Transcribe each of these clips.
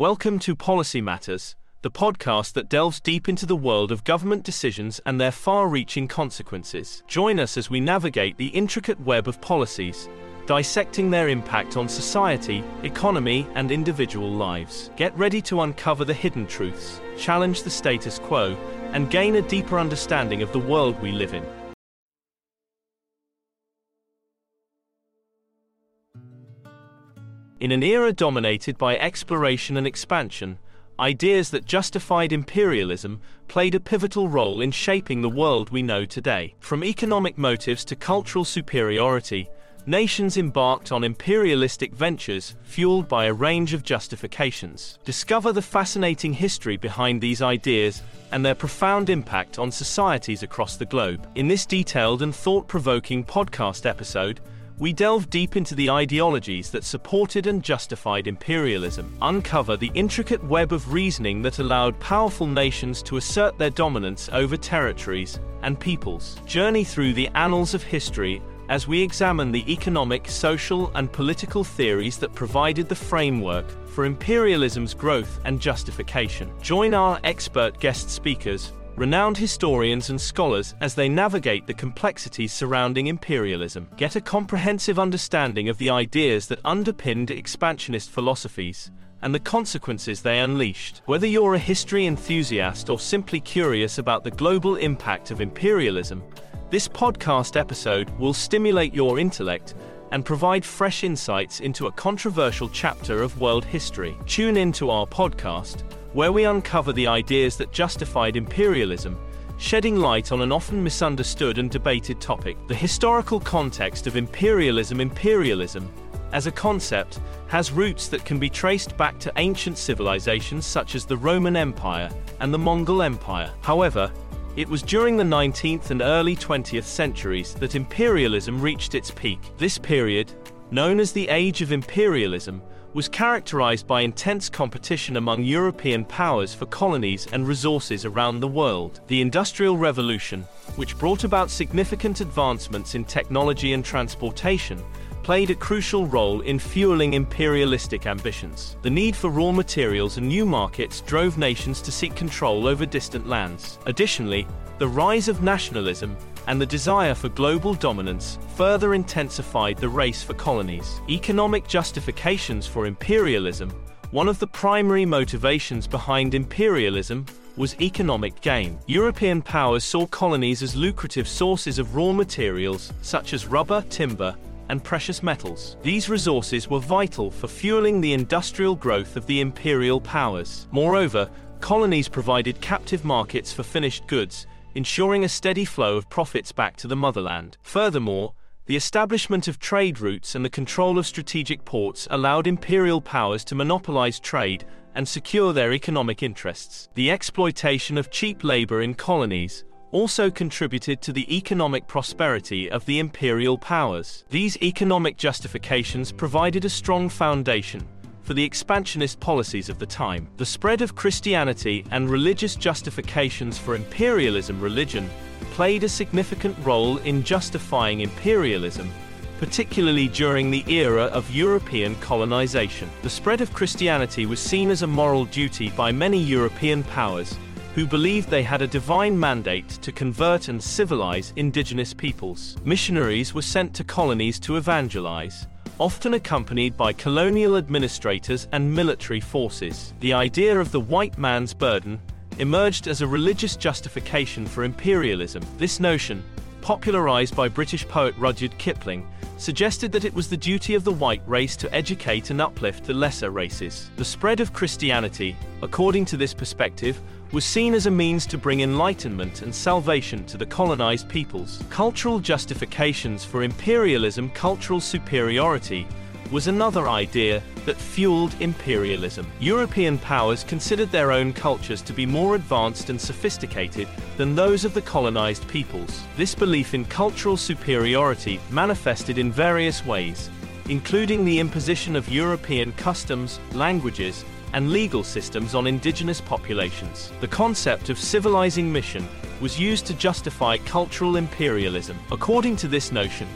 Welcome to Policy Matters, the podcast that delves deep into the world of government decisions and their far reaching consequences. Join us as we navigate the intricate web of policies, dissecting their impact on society, economy, and individual lives. Get ready to uncover the hidden truths, challenge the status quo, and gain a deeper understanding of the world we live in. In an era dominated by exploration and expansion, ideas that justified imperialism played a pivotal role in shaping the world we know today. From economic motives to cultural superiority, nations embarked on imperialistic ventures fueled by a range of justifications. Discover the fascinating history behind these ideas and their profound impact on societies across the globe. In this detailed and thought provoking podcast episode, we delve deep into the ideologies that supported and justified imperialism, uncover the intricate web of reasoning that allowed powerful nations to assert their dominance over territories and peoples, journey through the annals of history as we examine the economic, social, and political theories that provided the framework for imperialism's growth and justification. Join our expert guest speakers renowned historians and scholars as they navigate the complexities surrounding imperialism, get a comprehensive understanding of the ideas that underpinned expansionist philosophies and the consequences they unleashed. Whether you're a history enthusiast or simply curious about the global impact of imperialism, this podcast episode will stimulate your intellect and provide fresh insights into a controversial chapter of world history. Tune in to our podcast where we uncover the ideas that justified imperialism, shedding light on an often misunderstood and debated topic. The historical context of imperialism imperialism, as a concept, has roots that can be traced back to ancient civilizations such as the Roman Empire and the Mongol Empire. However, it was during the 19th and early 20th centuries that imperialism reached its peak. This period, known as the Age of Imperialism, was characterized by intense competition among European powers for colonies and resources around the world. The Industrial Revolution, which brought about significant advancements in technology and transportation, played a crucial role in fueling imperialistic ambitions. The need for raw materials and new markets drove nations to seek control over distant lands. Additionally, the rise of nationalism and the desire for global dominance further intensified the race for colonies. Economic justifications for imperialism, one of the primary motivations behind imperialism, was economic gain. European powers saw colonies as lucrative sources of raw materials such as rubber, timber, and precious metals. These resources were vital for fueling the industrial growth of the imperial powers. Moreover, colonies provided captive markets for finished goods ensuring a steady flow of profits back to the motherland. Furthermore, the establishment of trade routes and the control of strategic ports allowed imperial powers to monopolize trade and secure their economic interests. The exploitation of cheap labor in colonies also contributed to the economic prosperity of the imperial powers. These economic justifications provided a strong foundation for the expansionist policies of the time. The spread of Christianity and religious justifications for imperialism religion played a significant role in justifying imperialism, particularly during the era of European colonization. The spread of Christianity was seen as a moral duty by many European powers who believed they had a divine mandate to convert and civilize indigenous peoples. Missionaries were sent to colonies to evangelize, often accompanied by colonial administrators and military forces. The idea of the white man's burden emerged as a religious justification for imperialism. This notion, popularized by British poet Rudyard Kipling, suggested that it was the duty of the white race to educate and uplift the lesser races. The spread of Christianity, according to this perspective, was seen as a means to bring enlightenment and salvation to the colonized peoples. Cultural justifications for imperialism, cultural superiority, was another idea that fueled imperialism. European powers considered their own cultures to be more advanced and sophisticated than those of the colonized peoples. This belief in cultural superiority manifested in various ways, including the imposition of European customs, languages, and legal systems on indigenous populations. The concept of civilizing mission was used to justify cultural imperialism. According to this notion,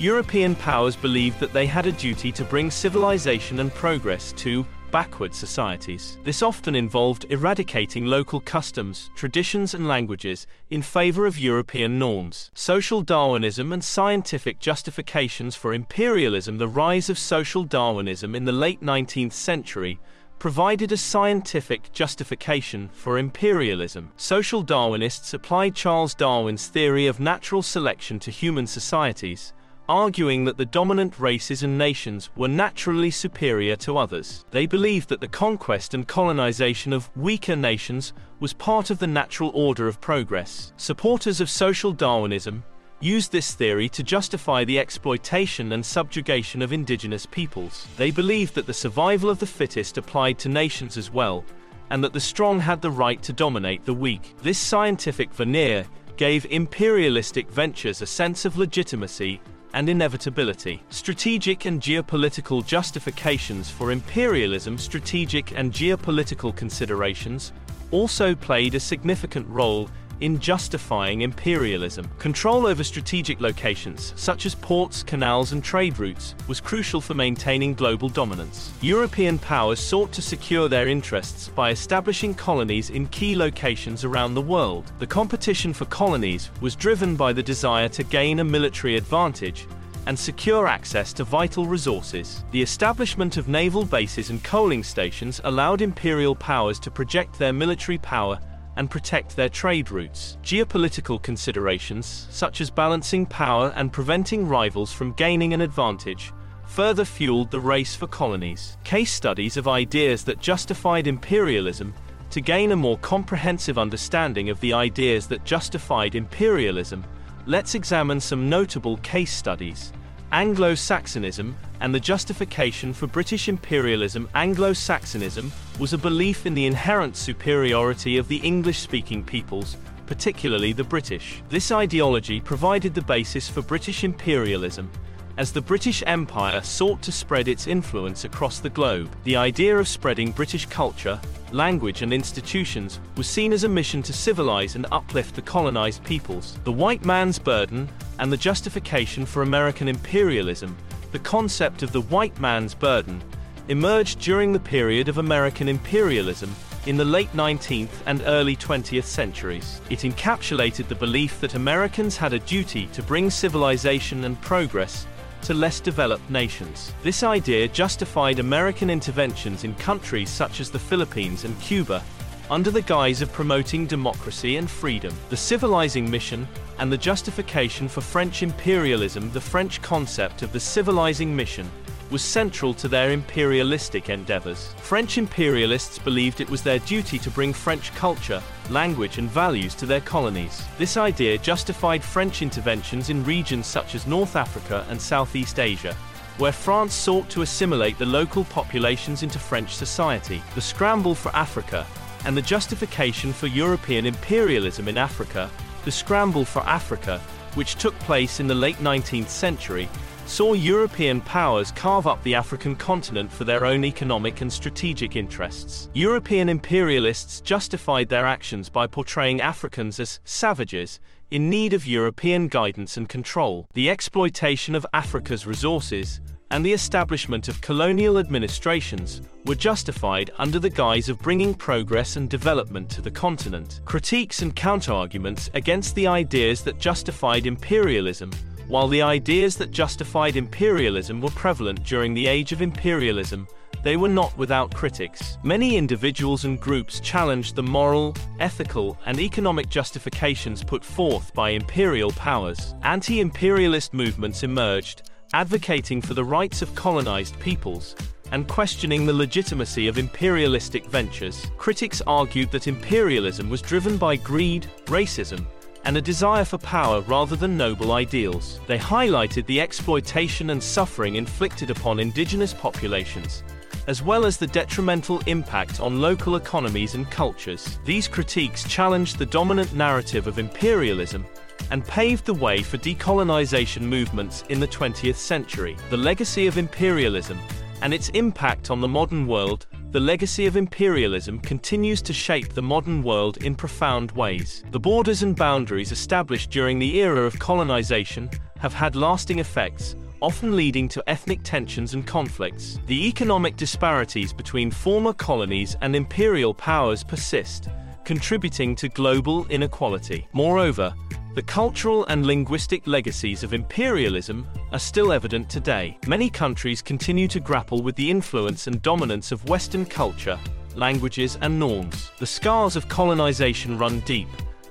European powers believed that they had a duty to bring civilization and progress to backward societies. This often involved eradicating local customs, traditions, and languages in favor of European norms. Social Darwinism and scientific justifications for imperialism. The rise of social Darwinism in the late 19th century provided a scientific justification for imperialism. Social Darwinists applied Charles Darwin's theory of natural selection to human societies, arguing that the dominant races and nations were naturally superior to others. They believed that the conquest and colonization of weaker nations was part of the natural order of progress. Supporters of social Darwinism used this theory to justify the exploitation and subjugation of indigenous peoples. They believed that the survival of the fittest applied to nations as well, and that the strong had the right to dominate the weak. This scientific veneer gave imperialistic ventures a sense of legitimacy and inevitability. Strategic and geopolitical justifications for imperialism, strategic and geopolitical considerations, also played a significant role in justifying imperialism. Control over strategic locations, such as ports, canals, and trade routes, was crucial for maintaining global dominance. European powers sought to secure their interests by establishing colonies in key locations around the world. The competition for colonies was driven by the desire to gain a military advantage and secure access to vital resources. The establishment of naval bases and coaling stations allowed imperial powers to project their military power and protect their trade routes. Geopolitical considerations, such as balancing power and preventing rivals from gaining an advantage, further fueled the race for colonies. Case studies of ideas that justified imperialism to gain a more comprehensive understanding of the ideas that justified imperialism, let's examine some notable case studies. Anglo-Saxonism and the justification for British imperialism Anglo-Saxonism was a belief in the inherent superiority of the English-speaking peoples, particularly the British. This ideology provided the basis for British imperialism as the British Empire sought to spread its influence across the globe, the idea of spreading British culture, language, and institutions was seen as a mission to civilize and uplift the colonized peoples. The white man's burden and the justification for American imperialism, the concept of the white man's burden, emerged during the period of American imperialism in the late 19th and early 20th centuries. It encapsulated the belief that Americans had a duty to bring civilization and progress to less developed nations. This idea justified American interventions in countries such as the Philippines and Cuba under the guise of promoting democracy and freedom. The civilizing mission and the justification for French imperialism, the French concept of the civilizing mission, was central to their imperialistic endeavors. French imperialists believed it was their duty to bring French culture, language and values to their colonies. This idea justified French interventions in regions such as North Africa and Southeast Asia, where France sought to assimilate the local populations into French society. The scramble for Africa and the justification for European imperialism in Africa, the scramble for Africa, which took place in the late 19th century, saw European powers carve up the African continent for their own economic and strategic interests. European imperialists justified their actions by portraying Africans as savages in need of European guidance and control. The exploitation of Africa's resources and the establishment of colonial administrations were justified under the guise of bringing progress and development to the continent. Critiques and counterarguments against the ideas that justified imperialism while the ideas that justified imperialism were prevalent during the age of imperialism, they were not without critics. Many individuals and groups challenged the moral, ethical, and economic justifications put forth by imperial powers. Anti-imperialist movements emerged, advocating for the rights of colonized peoples, and questioning the legitimacy of imperialistic ventures. Critics argued that imperialism was driven by greed, racism, and a desire for power rather than noble ideals. They highlighted the exploitation and suffering inflicted upon indigenous populations, as well as the detrimental impact on local economies and cultures. These critiques challenged the dominant narrative of imperialism and paved the way for decolonization movements in the 20th century. The legacy of imperialism and its impact on the modern world the legacy of imperialism continues to shape the modern world in profound ways. The borders and boundaries established during the era of colonization have had lasting effects often leading to ethnic tensions and conflicts. The economic disparities between former colonies and imperial powers persist, contributing to global inequality. Moreover, the cultural and linguistic legacies of imperialism are still evident today. Many countries continue to grapple with the influence and dominance of Western culture, languages, and norms. The scars of colonization run deep,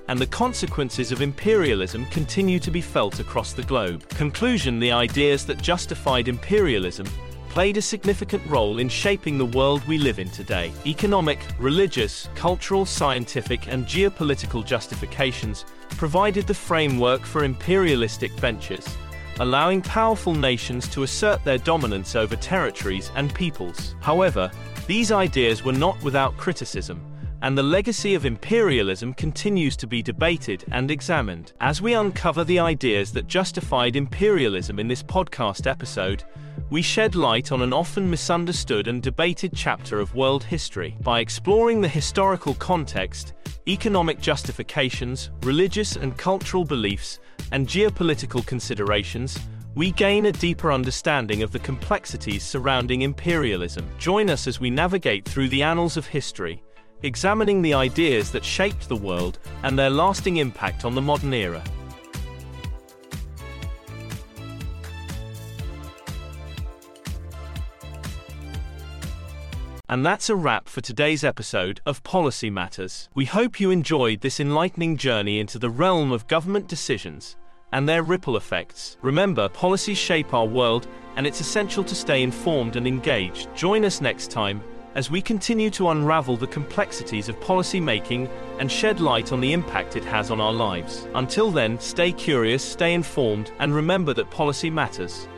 and the consequences of imperialism continue to be felt across the globe. Conclusion The ideas that justified imperialism played a significant role in shaping the world we live in today. Economic, religious, cultural, scientific, and geopolitical justifications provided the framework for imperialistic ventures, allowing powerful nations to assert their dominance over territories and peoples. However, these ideas were not without criticism and the legacy of imperialism continues to be debated and examined. As we uncover the ideas that justified imperialism in this podcast episode, we shed light on an often misunderstood and debated chapter of world history. By exploring the historical context, economic justifications, religious and cultural beliefs, and geopolitical considerations, we gain a deeper understanding of the complexities surrounding imperialism. Join us as we navigate through the annals of history examining the ideas that shaped the world and their lasting impact on the modern era. And that's a wrap for today's episode of Policy Matters. We hope you enjoyed this enlightening journey into the realm of government decisions and their ripple effects. Remember, policies shape our world, and it's essential to stay informed and engaged. Join us next time as we continue to unravel the complexities of policy making and shed light on the impact it has on our lives. Until then, stay curious, stay informed, and remember that policy matters.